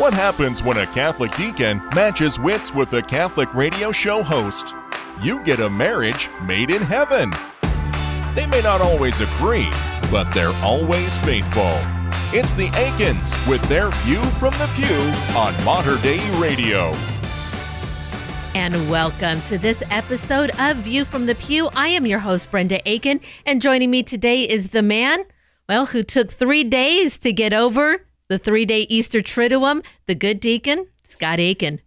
What happens when a Catholic deacon matches wits with a Catholic radio show host? You get a marriage made in heaven. They may not always agree, but they're always faithful. It's the Aikens with their view from the pew on Mater Dei Radio. And welcome to this episode of View from the Pew. I am your host, Brenda Aiken, and joining me today is the man, well, who took three days to get over the three day Easter Triduum, the good deacon, Scott Aiken.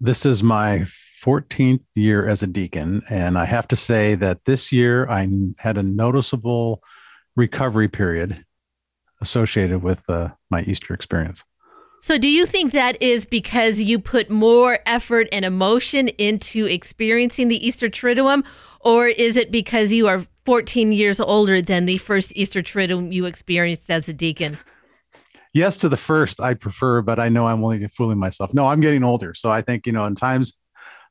This is my 14th year as a deacon. And I have to say that this year I had a noticeable recovery period associated with uh, my Easter experience. So, do you think that is because you put more effort and emotion into experiencing the Easter Triduum, or is it because you are 14 years older than the first Easter Triduum you experienced as a deacon? Yes to the first I prefer, but I know I'm only fooling myself. No, I'm getting older, so I think you know in times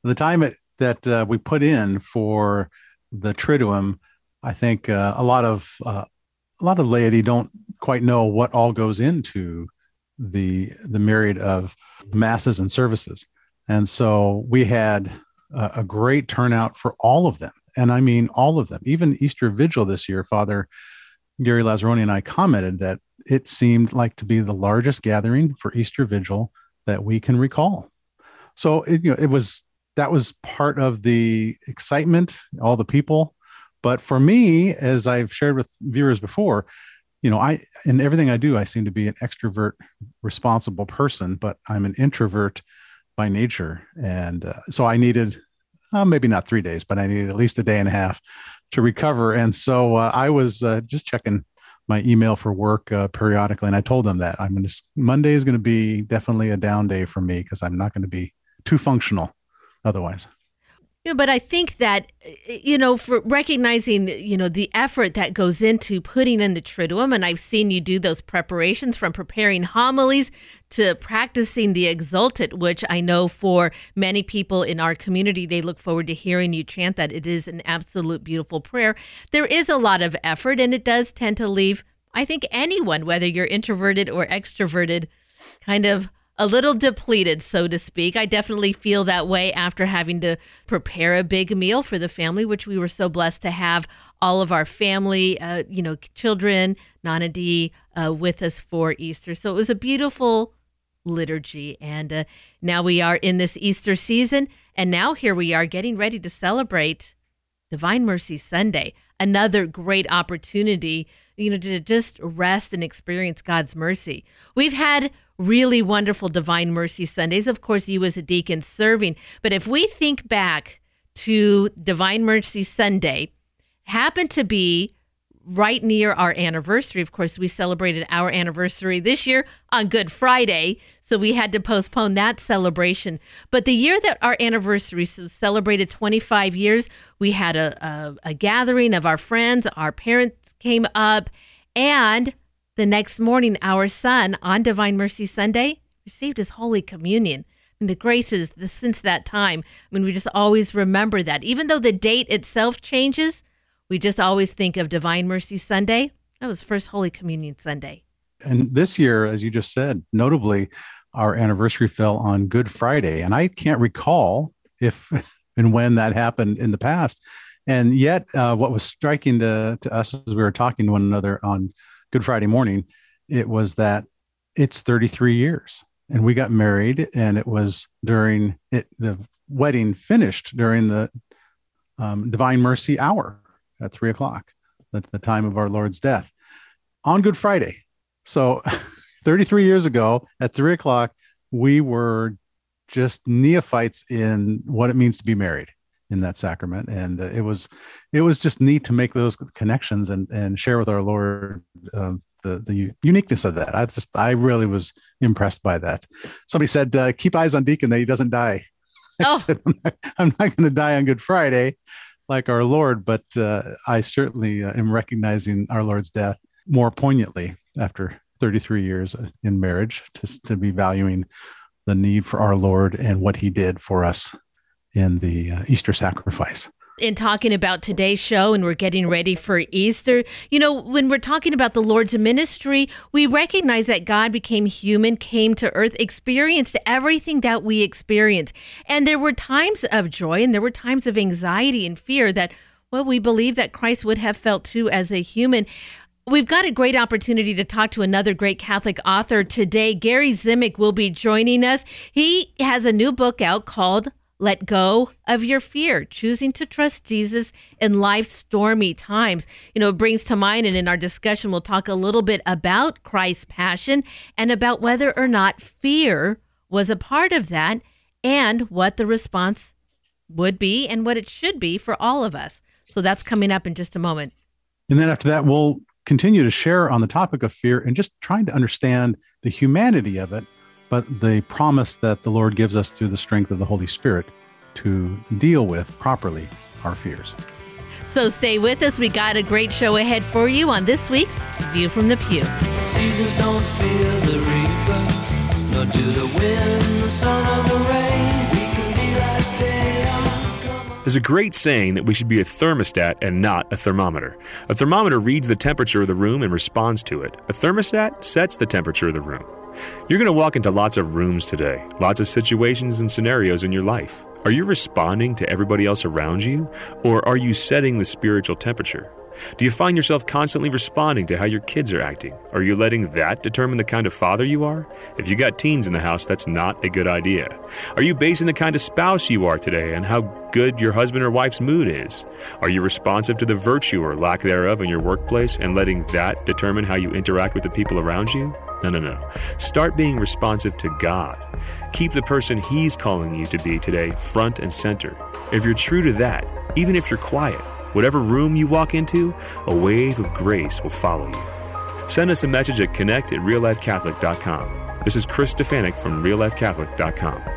the time it, that uh, we put in for the Triduum, I think uh, a lot of uh, a lot of laity don't quite know what all goes into the the myriad of masses and services, and so we had a, a great turnout for all of them, and I mean all of them. Even Easter Vigil this year, Father Gary Lazzaroni and I commented that it seemed like to be the largest gathering for Easter Vigil that we can recall. So it, you know, it was that was part of the excitement, all the people. But for me, as I've shared with viewers before, you know, I in everything I do, I seem to be an extrovert, responsible person, but I'm an introvert by nature, and uh, so I needed uh, maybe not three days, but I needed at least a day and a half to recover. And so uh, I was uh, just checking my email for work uh, periodically, and I told them that I'm going to Monday is going to be definitely a down day for me because I'm not going to be too functional otherwise. Know, but I think that eh, eh, you know, for recognizing you know the effort that goes into putting in the Triduum, and I've seen you do those preparations from preparing homilies to practicing the Exsultet, which I know for many people in our community, they look forward to hearing you chant that. It is an absolute beautiful prayer. There is a lot of effort, and it does tend to leave, I think, anyone, whether you're introverted or extroverted, kind of a little depleted, so to speak. I definitely feel that way after having to prepare a big meal for the family, which we were so blessed to have all of our family, uh, you know, children, Nana D, uh, with us for Easter. So it was a beautiful liturgy. And uh, now we are in this Easter season. And now here we are getting ready to celebrate Divine Mercy Sunday, another great opportunity, you know, to just rest and experience God's mercy. We've had really wonderful Divine Mercy Sundays. Of course, you as a deacon serving. But if we think back to Divine Mercy Sunday, happened to be right near our anniversary. Of course, we celebrated our anniversary this year on Good Friday, so we had to postpone that celebration. But the year that our anniversary celebrated 25 years, we had a, a, a gathering of our friends, our parents came up, and the next morning, our son on Divine Mercy Sunday received his Holy Communion. And the graces the, since that time, I mean, we just always remember that. Even though the date itself changes, we just always think of Divine Mercy Sunday. That was First Holy Communion Sunday. And this year, as you just said, notably, our anniversary fell on Good Friday. And I can't recall if and when that happened in the past. And yet, uh, what was striking to, to us as we were talking to one another on Good Friday morning, it was that it's 33 years. And we got married, and it was during it, the wedding finished during the um, Divine Mercy hour at three o'clock, at the time of our Lord's death on Good Friday. So 33 years ago at three o'clock, we were just neophytes in what it means to be married in that sacrament. And uh, it was it was just neat to make those connections and and share with our lord um, the the uniqueness of that. I just i really was impressed by that. Somebody said uh, keep eyes on deacon that he doesn't die. Oh. I said, i'm not, not going to die on good friday like our lord but uh, i certainly uh, am recognizing our lord's death more poignantly after 33 years uh, in marriage to, to be valuing the need for our lord and what he did for us in the uh, Easter sacrifice. in talking about today's show and we're getting ready for Easter, you know, when we're talking about the Lord's ministry, we recognize that God became human, came to earth, experienced everything that we experience. And there were times of joy and there were times of anxiety and fear that, well, we believe that Christ would have felt too as a human. We've got a great opportunity to talk to another great Catholic author today. Gary Zimak will be joining us. He has a new book out called let go of your fear, choosing to trust Jesus in life's stormy times. You know, it brings to mind, and in our discussion, we'll talk a little bit about Christ's passion and about whether or not fear was a part of that and what the response would be and what it should be for all of us. So that's coming up in just a moment. And then after that, we'll continue to share on the topic of fear and just trying to understand the humanity of it but the promise that the Lord gives us through the strength of the Holy Spirit to deal with properly our fears. So stay with us. We got a great show ahead for you on this week's View from the Pew. Seasons don't fear the reaper, nor do the wind, the sun, or the rain. There's a great saying that we should be a thermostat and not a thermometer. A thermometer reads the temperature of the room and responds to it. A thermostat sets the temperature of the room. You're going to walk into lots of rooms today, lots of situations and scenarios in your life. Are you responding to everybody else around you, or are you setting the spiritual temperature? Do you find yourself constantly responding to how your kids are acting? Are you letting that determine the kind of father you are? If you got teens in the house, that's not a good idea. Are you basing the kind of spouse you are today on how good your husband or wife's mood is? Are you responsive to the virtue or lack thereof in your workplace and letting that determine how you interact with the people around you? No, no, no. Start being responsive to God. Keep the person He's calling you to be today front and center. If you're true to that, even if you're quiet, whatever room you walk into, a wave of grace will follow you. Send us a message at connect at reallifecatholic.com. This is Chris Stefanick from reallifecatholic.com.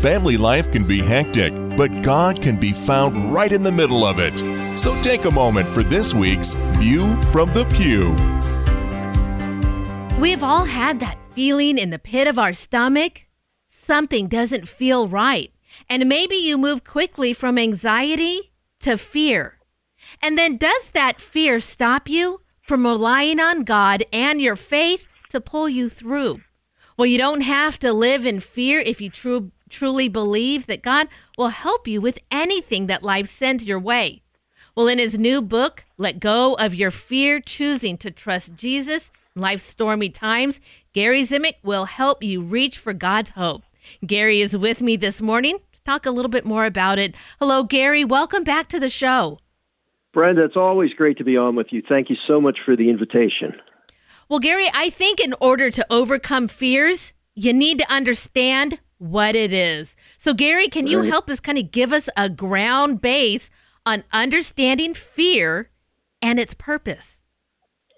Family life can be hectic, but God can be found right in the middle of it. So take a moment for this week's View from the Pew. We've all had that feeling in the pit of our stomach. Something doesn't feel right. And maybe you move quickly from anxiety to fear. And then does that fear stop you from relying on God and your faith to pull you through? Well, you don't have to live in fear if you true truly believe that God will help you with anything that life sends your way. Well, in his new book, Let Go of Your Fear, Choosing to Trust Jesus in Life's Stormy Times, Gary Zimak will help you reach for God's hope. Gary is with me this morning to talk a little bit more about it. Hello, Gary. Welcome back to the show. Brenda, it's always great to be on with you. Thank you so much for the invitation. Well, Gary, I think in order to overcome fears, you need to understand what it is. So, Gary, can you help us kind of give us a ground base on understanding fear and its purpose?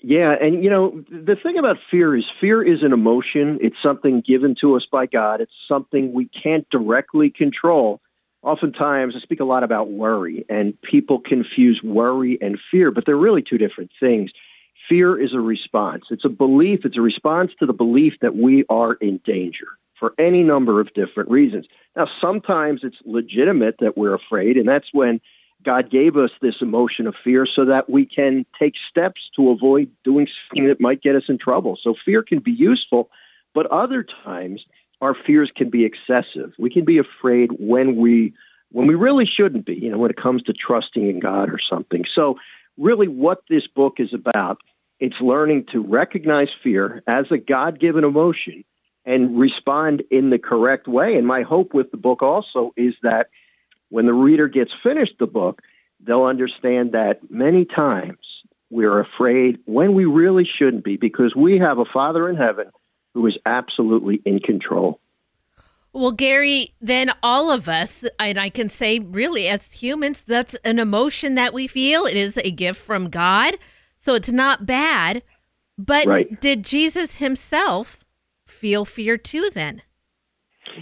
Yeah, and you know, the thing about fear is fear is an emotion. It's something given to us by God. It's something we can't directly control. Oftentimes, I speak a lot about worry, and people confuse worry and fear, but they're really two different things. Fear is a response. It's a belief. It's a response to the belief that we are in danger for any number of different reasons. Now, sometimes it's legitimate that we're afraid, and that's when God gave us this emotion of fear so that we can take steps to avoid doing something that might get us in trouble. So fear can be useful, but other times our fears can be excessive. We can be afraid when we when we really shouldn't be, you know, when it comes to trusting in God or something. So really what this book is about, it's learning to recognize fear as a God-given emotion and respond in the correct way. And my hope with the book also is that when the reader gets finished the book, they'll understand that many times we're afraid when we really shouldn't be because we have a Father in heaven who is absolutely in control. Well, Gary, then all of us, and I can say really as humans, that's an emotion that we feel. It is a gift from God. So it's not bad. But Right. did Jesus himself feel fear too then?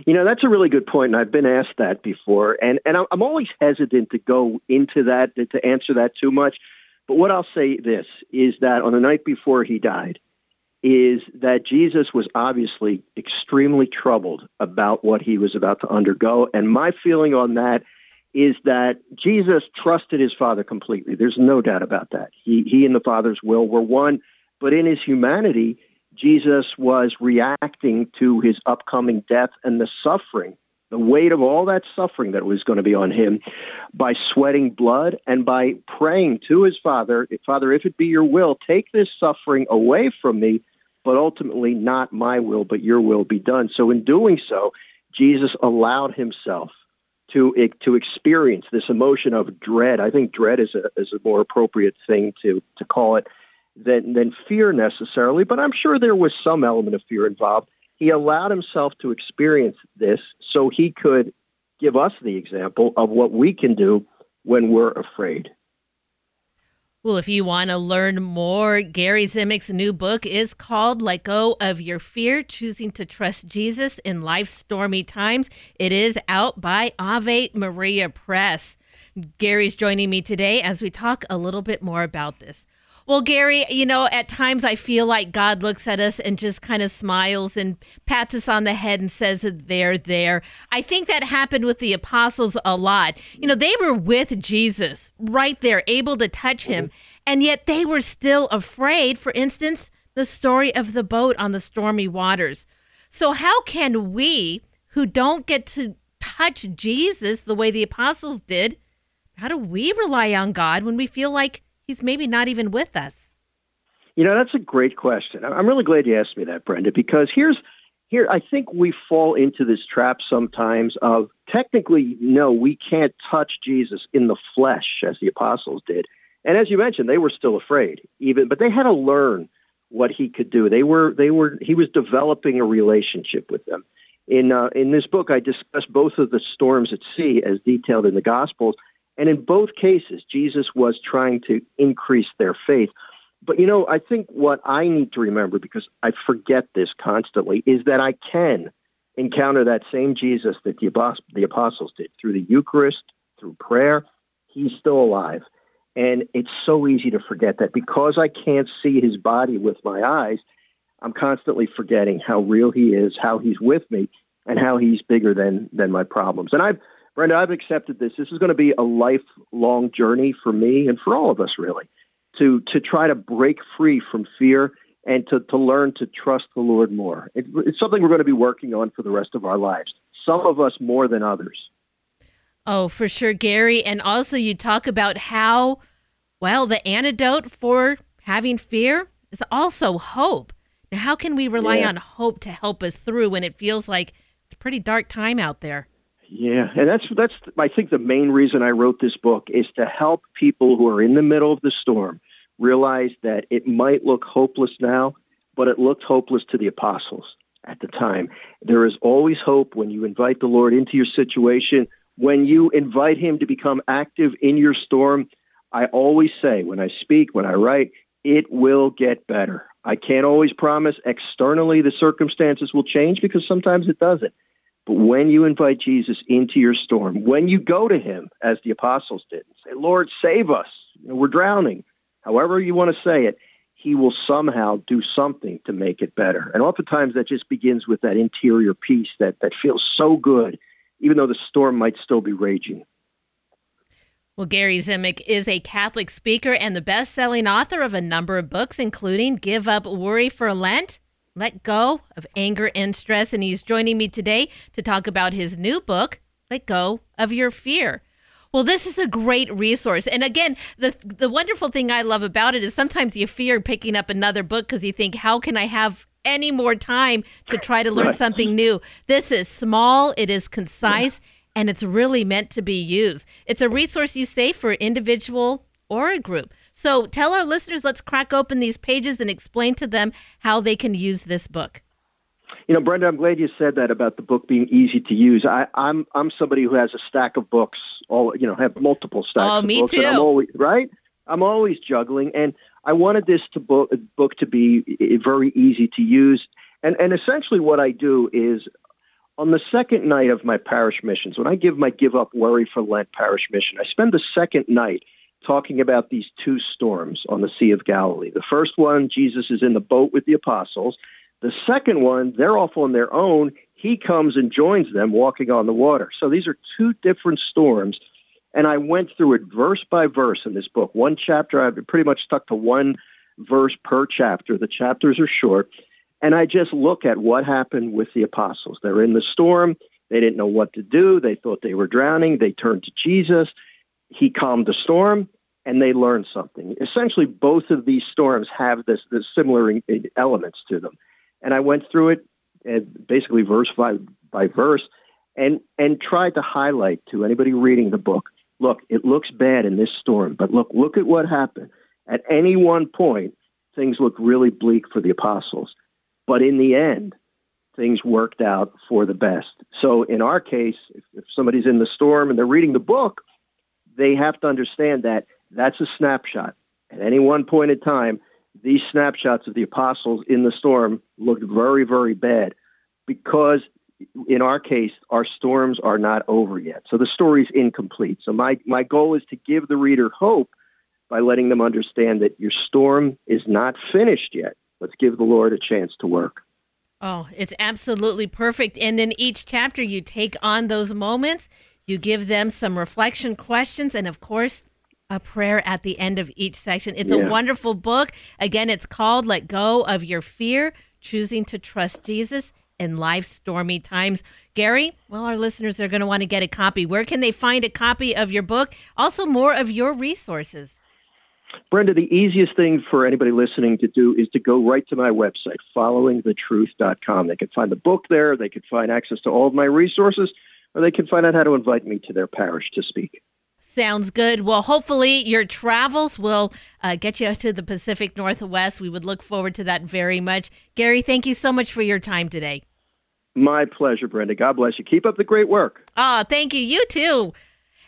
You know, that's a really good point, and I've been asked that before, and and I'm always hesitant to go into that to answer that too much. But what I'll say this is that on the night before he died, is that Jesus was obviously extremely troubled about what he was about to undergo, and my feeling on that is that Jesus trusted his Father completely. There's no doubt about that. He he and the Father's will were one, but in his humanity, Jesus was reacting to his upcoming death and the suffering, the weight of all that suffering that was going to be on him by sweating blood and by praying to his father, Father, if it be your will, take this suffering away from me, but ultimately not my will, but your will be done. So in doing so, Jesus allowed himself to to experience this emotion of dread. I think dread is a is a more appropriate thing to to call it than than fear necessarily, but I'm sure there was some element of fear involved. He allowed himself to experience this so he could give us the example of what we can do when we're afraid. Well, if you want to learn more, Gary Zimak's new book is called Let Go of Your Fear Choosing to Trust Jesus in Life's Stormy Times. It is out by Ave Maria Press. Gary's joining me today as we talk a little bit more about this. Well, Gary, you know, at times I feel like God looks at us and just kind of smiles and pats us on the head and says they're there. I think that happened with the apostles a lot. You know, they were with Jesus right there, able to touch him, and yet they were still afraid. For instance, the story of the boat on the stormy waters. So, how can we who don't get to touch Jesus the way the apostles did, how do we rely on God when we feel like he's maybe not even with us? You know, that's a great question. I'm really glad you asked me that, Brenda, because here's here I think we fall into this trap sometimes of technically no, we can't touch Jesus in the flesh as the apostles did. And as you mentioned, they were still afraid, even but they had to learn what he could do. They were they were he was developing a relationship with them. In uh, in this book, I discuss both of the storms at sea as detailed in the Gospels, and in both cases, Jesus was trying to increase their faith. But you know, I think what I need to remember, because I forget this constantly, is that I can encounter that same Jesus that the, apostles did through the Eucharist, through prayer. He's still alive. And it's so easy to forget that because I can't see his body with my eyes, I'm constantly forgetting how real he is, how he's with me, and how he's bigger than than my problems. And I've Brenda, I've accepted this. This is going to be a lifelong journey for me and for all of us, really, to to try to break free from fear and to, to learn to trust the Lord more. It, it's something we're going to be working on for the rest of our lives. Some of us more than others. Oh, for sure, Gary. And also, you talk about how, well, the antidote for having fear is also hope. Now, how can we rely Yeah. on hope to help us through when it feels like it's a pretty dark time out there? Yeah, and that's that's I think the main reason I wrote this book is to help people who are in the middle of the storm realize that it might look hopeless now, but it looked hopeless to the apostles at the time. There is always hope when you invite the Lord into your situation, when you invite him to become active in your storm. I always say when I speak, when I write, it will get better. I can't always promise externally the circumstances will change because sometimes it doesn't. But when you invite Jesus into your storm, when you go to him, as the apostles did, and say, Lord, save us. We're drowning. However you want to say it, he will somehow do something to make it better. And oftentimes that just begins with that interior peace that, that feels so good, even though the storm might still be raging. Well, Gary Zimak is a Catholic speaker and the best selling author of a number of books, including Give Up Worry for Lent, Let Go of Anger and Stress. And he's joining me today to talk about his new book, Let Go of Your Fear. Well, this is a great resource. And again, the the wonderful thing I love about it is sometimes you fear picking up another book because you think, how can I have any more time to try to learn Right. something new? This is small, it is concise, and it's really meant to be used. It's a resource you say for individual or a group. So tell our listeners, let's crack open these pages and explain to them how they can use this book. You know, Brenda, I'm glad you said that about the book being easy to use. I, I'm I'm somebody who has a stack of books, all you know, have multiple stacks oh, of me books. Too. I'm always right. I'm always juggling, and I wanted this to book, book to be very easy to use. And and essentially, what I do is on the second night of my parish missions, when I give my Give Up Worry for Lent parish mission, I spend the second night talking about these two storms on the Sea of Galilee. The first one, Jesus is in the boat with the apostles. The second one, they're off on their own. He comes and joins them walking on the water. So these are two different storms. And I went through it verse by verse in this book. One chapter, I've pretty much stuck to one verse per chapter. The chapters are short. And I just look at what happened with the apostles. They're in the storm. They didn't know what to do. They thought they were drowning. They turned to Jesus. He calmed the storm and they learned something. Essentially, both of these storms have this, this similar elements to them. And I went through it uh, basically verse by, by verse and, and tried to highlight to anybody reading the book, look, it looks bad in this storm, but look, look at what happened. At any one point, things looked really bleak for the apostles. But in the end, things worked out for the best. So in our case, if, if somebody's in the storm and they're reading the book, they have to understand that that's a snapshot. At any one point in time, these snapshots of the apostles in the storm looked very, very bad because in our case, our storms are not over yet. So the story's incomplete. So my, my goal is to give the reader hope by letting them understand that your storm is not finished yet. Let's give the Lord a chance to work. Oh, it's absolutely perfect. And in each chapter, you take on those moments, you give them some reflection questions, and of course, a prayer at the end of each section. It's yeah. a wonderful book. Again, it's called Let Go of Your Fear Choosing to Trust Jesus in Life's Stormy Times. Gary, well, our listeners are going to want to get a copy. Where can they find a copy of your book? Also, more of your resources. Brenda, the easiest thing for anybody listening to do is to go right to my website, followingthetruth.com. They can find the book there. They can find access to all of my resources, or they can find out how to invite me to their parish to speak. Sounds good. Well, hopefully your travels will uh, get you to the Pacific Northwest. We would look forward to that very much. Gary, thank you so much for your time today. My pleasure, Brenda. God bless you. Keep up the great work. Oh, thank you. You too.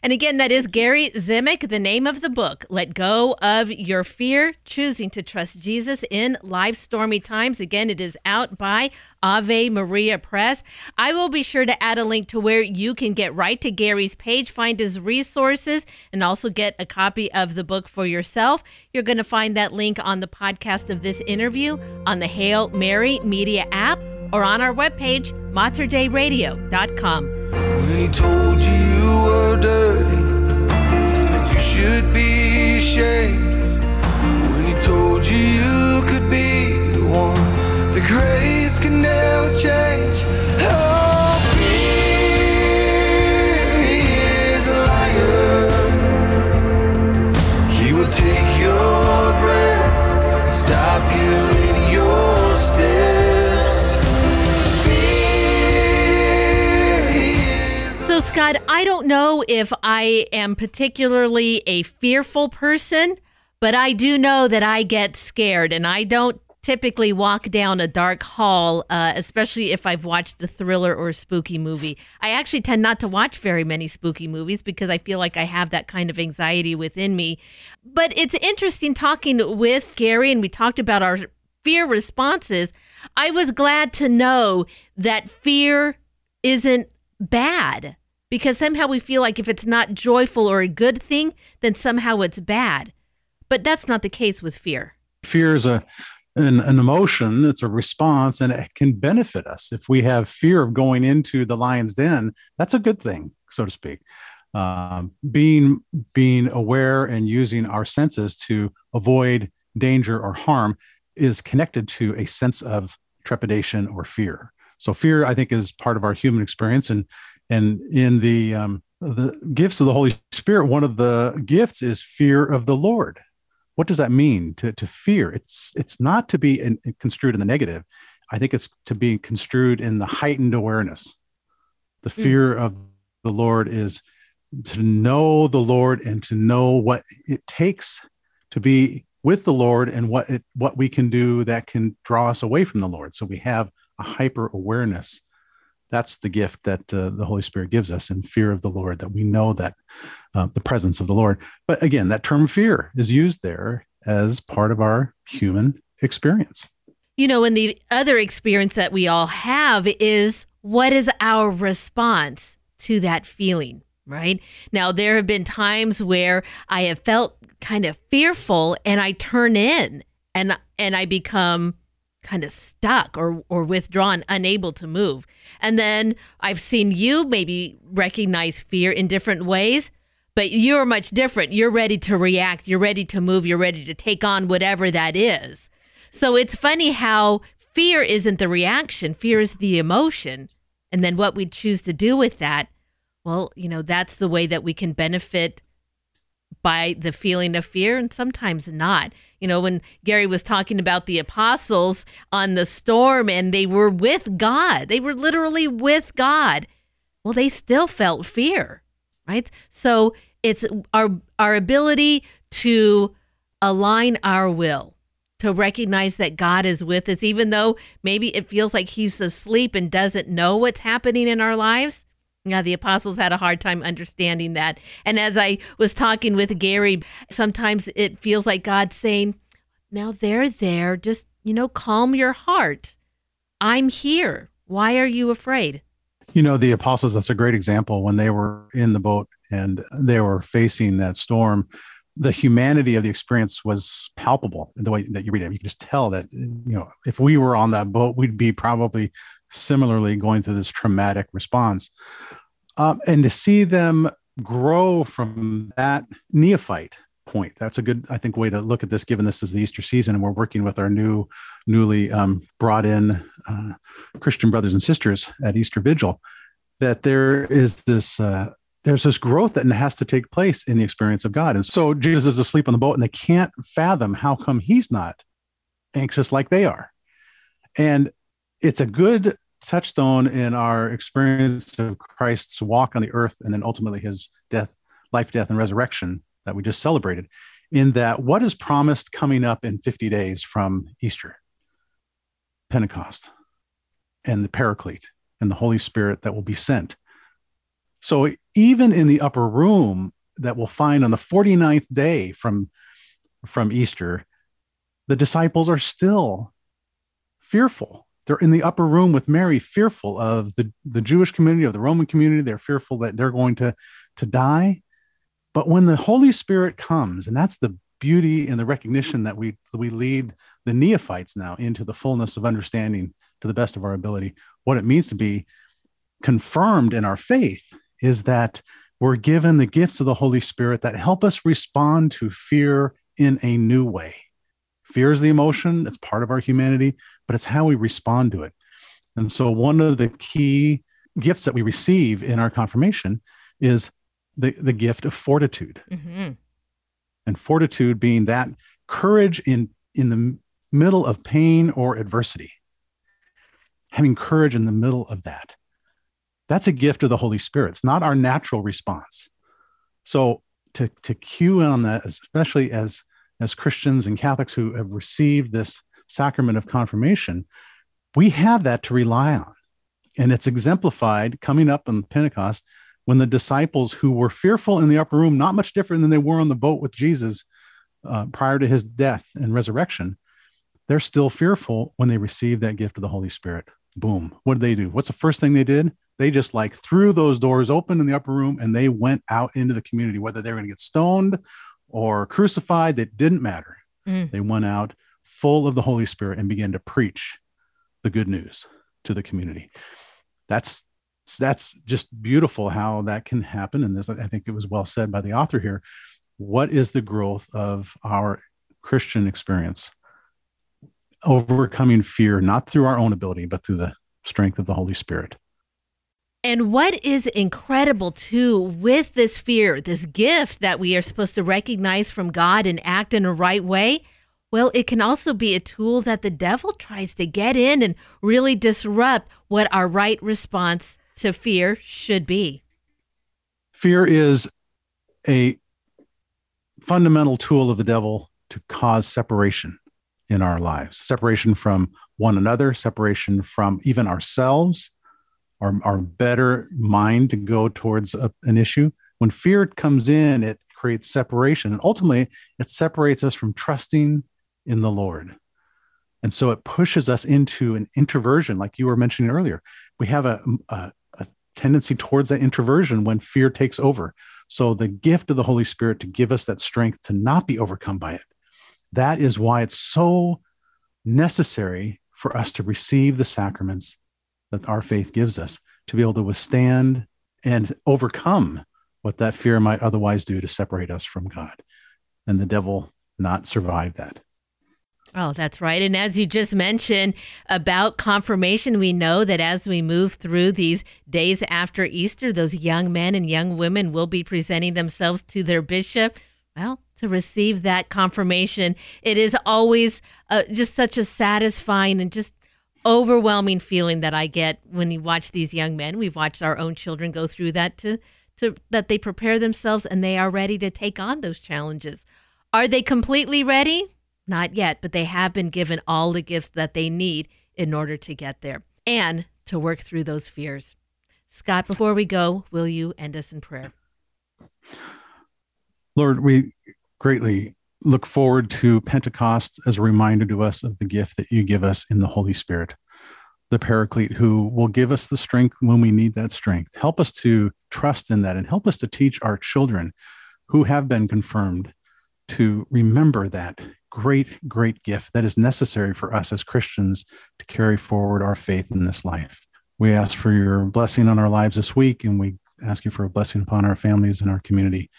And again, that is Gary Zimak, the name of the book, Let Go of Your Fear, Choosing to Trust Jesus in Life's Stormy Times. Again, it is out by Ave Maria Press. I will be sure to add a link to where you can get right to Gary's page, find his resources, and also get a copy of the book for yourself. You're going to find that link on the podcast of this interview on the Hail Mary Media app or on our webpage, materdeiradio.com. When he told you you were dirty, that you should be ashamed. Scott, I don't know if I am particularly a fearful person, but I do know that I get scared and I don't typically walk down a dark hall, uh, especially if I've watched a thriller or a spooky movie. I actually tend not to watch very many spooky movies because I feel like I have that kind of anxiety within me. But it's interesting talking with Gary, and we talked about our fear responses. I was glad to know that fear isn't bad because somehow we feel like if it's not joyful or a good thing, then somehow it's bad. But that's not the case with fear. Fear is a an, an emotion, it's a response, and it can benefit us. If we have fear of going into the lion's den, that's a good thing, so to speak. Um, being being aware and using our senses to avoid danger or harm is connected to a sense of trepidation or fear. So fear, I think, is part of our human experience, and and in the um, the gifts of the Holy Spirit, one of the gifts is fear of the Lord. What does that mean? To to fear? It's it's not to be in, construed in the negative. I think it's to be construed in the heightened awareness. The fear of the Lord is to know the Lord and to know what it takes to be with the Lord and what it what we can do that can draw us away from the Lord. So we have a hyper awareness. That's the gift that uh, the Holy Spirit gives us in fear of the Lord, that we know that uh, the presence of the Lord. But again, that term fear is used there as part of our human experience. You know, and the other experience that we all have is what is our response to that feeling? right? Now, there have been times where I have felt kind of fearful and I turn in and and I become kind of stuck or or withdrawn, unable to move. And then I've seen you maybe recognize fear in different ways, but you're much different. You're ready to react, you're ready to move, you're ready to take on whatever that is. So it's funny how fear isn't the reaction, fear is the emotion. And then what we choose to do with that well, you know, that's the way that we can benefit by the feeling of fear and sometimes not. You know, when Gary was talking about the apostles on the storm and they were with God, they were literally with God. Well, they still felt fear, right? So it's our our ability to align our will to recognize that God is with us even though maybe it feels like he's asleep and doesn't know what's happening in our lives yeah, the apostles had a hard time understanding that. And as I was talking with Gary, sometimes it feels like God saying, Now they're there. Just, you know, calm your heart. I'm here. Why are you afraid? You know, the apostles, that's a great example when they were in the boat and they were facing that storm. The humanity of the experience was palpable in the way that you read it. You can just tell that, you know, if we were on that boat, we'd be probably similarly going through this traumatic response. Um, and to see them grow from that neophyte point, that's a good, I think, way to look at this, given this is the Easter season and we're working with our new, newly um, brought in uh, Christian brothers and sisters at Easter Vigil, that there is this. Uh, there's this growth that has to take place in the experience of God. And so Jesus is asleep on the boat and they can't fathom how come he's not anxious like they are. And it's a good touchstone in our experience of Christ's walk on the earth and then ultimately his death, life, death, and resurrection that we just celebrated. In that, what is promised coming up in 50 days from Easter? Pentecost and the Paraclete and the Holy Spirit that will be sent. So, even in the upper room that we'll find on the 49th day from, from Easter, the disciples are still fearful they're in the upper room with Mary, fearful of the, the Jewish community, of the Roman community. They're fearful that they're going to, to die. But when the Holy Spirit comes, and that's the beauty and the recognition that we, we lead the neophytes now into the fullness of understanding to the best of our ability, what it means to be confirmed in our faith is that we're given the gifts of the Holy Spirit that help us respond to fear in a new way. Fear is the emotion, it's part of our humanity, but it's how we respond to it. And so, one of the key gifts that we receive in our confirmation is the, the gift of fortitude. Mm-hmm. And fortitude being that courage in, in the middle of pain or adversity, having courage in the middle of that. That's a gift of the Holy Spirit. It's not our natural response. So, to, to cue on that, especially as as Christians and Catholics who have received this sacrament of confirmation, we have that to rely on. And it's exemplified coming up on Pentecost when the disciples who were fearful in the upper room, not much different than they were on the boat with Jesus uh, prior to his death and resurrection, they're still fearful when they receive that gift of the Holy Spirit. Boom. What did they do? What's the first thing they did? They just like threw those doors open in the upper room and they went out into the community, whether they were going to get stoned or crucified, that didn't matter. Mm. They went out full of the Holy Spirit and began to preach the good news to the community. That's that's just beautiful how that can happen. And this, I think it was well said by the author here. What is the growth of our Christian experience? Overcoming fear, not through our own ability, but through the strength of the Holy Spirit. And what is incredible too with this fear, this gift that we are supposed to recognize from God and act in a right way, well, it can also be a tool that the devil tries to get in and really disrupt what our right response to fear should be. Fear is a fundamental tool of the devil to cause separation in our lives separation from one another, separation from even ourselves, our, our better mind to go towards a, an issue. When fear comes in, it creates separation. And ultimately, it separates us from trusting in the Lord. And so it pushes us into an introversion, like you were mentioning earlier. We have a, a, a tendency towards that introversion when fear takes over. So the gift of the Holy Spirit to give us that strength to not be overcome by it. That is why it's so necessary for us to receive the sacraments that our faith gives us to be able to withstand and overcome what that fear might otherwise do to separate us from God. And the devil not survive that. Oh, that's right. And as you just mentioned about confirmation, we know that as we move through these days after Easter, those young men and young women will be presenting themselves to their bishop. Well, to receive that confirmation, it is always uh, just such a satisfying and just overwhelming feeling that I get when you watch these young men. We've watched our own children go through that to, to that they prepare themselves and they are ready to take on those challenges. Are they completely ready? Not yet, but they have been given all the gifts that they need in order to get there and to work through those fears. Scott, before we go, will you end us in prayer? Lord, we greatly look forward to Pentecost as a reminder to us of the gift that you give us in the Holy Spirit, the Paraclete, who will give us the strength when we need that strength. Help us to trust in that and help us to teach our children who have been confirmed to remember that great, great gift that is necessary for us as Christians to carry forward our faith in this life. We ask for your blessing on our lives this week, and we ask you for a blessing upon our families and our community.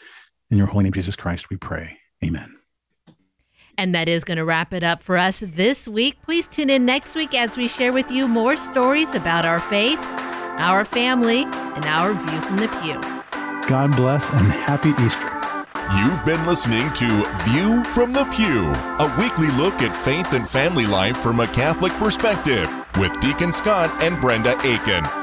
In your holy name, Jesus Christ, we pray. Amen. And that is going to wrap it up for us this week. Please tune in next week as we share with you more stories about our faith, our family, and our view from the pew. God bless and happy Easter. You've been listening to View from the Pew, a weekly look at faith and family life from a Catholic perspective with Deacon Scott and Brenda Aiken.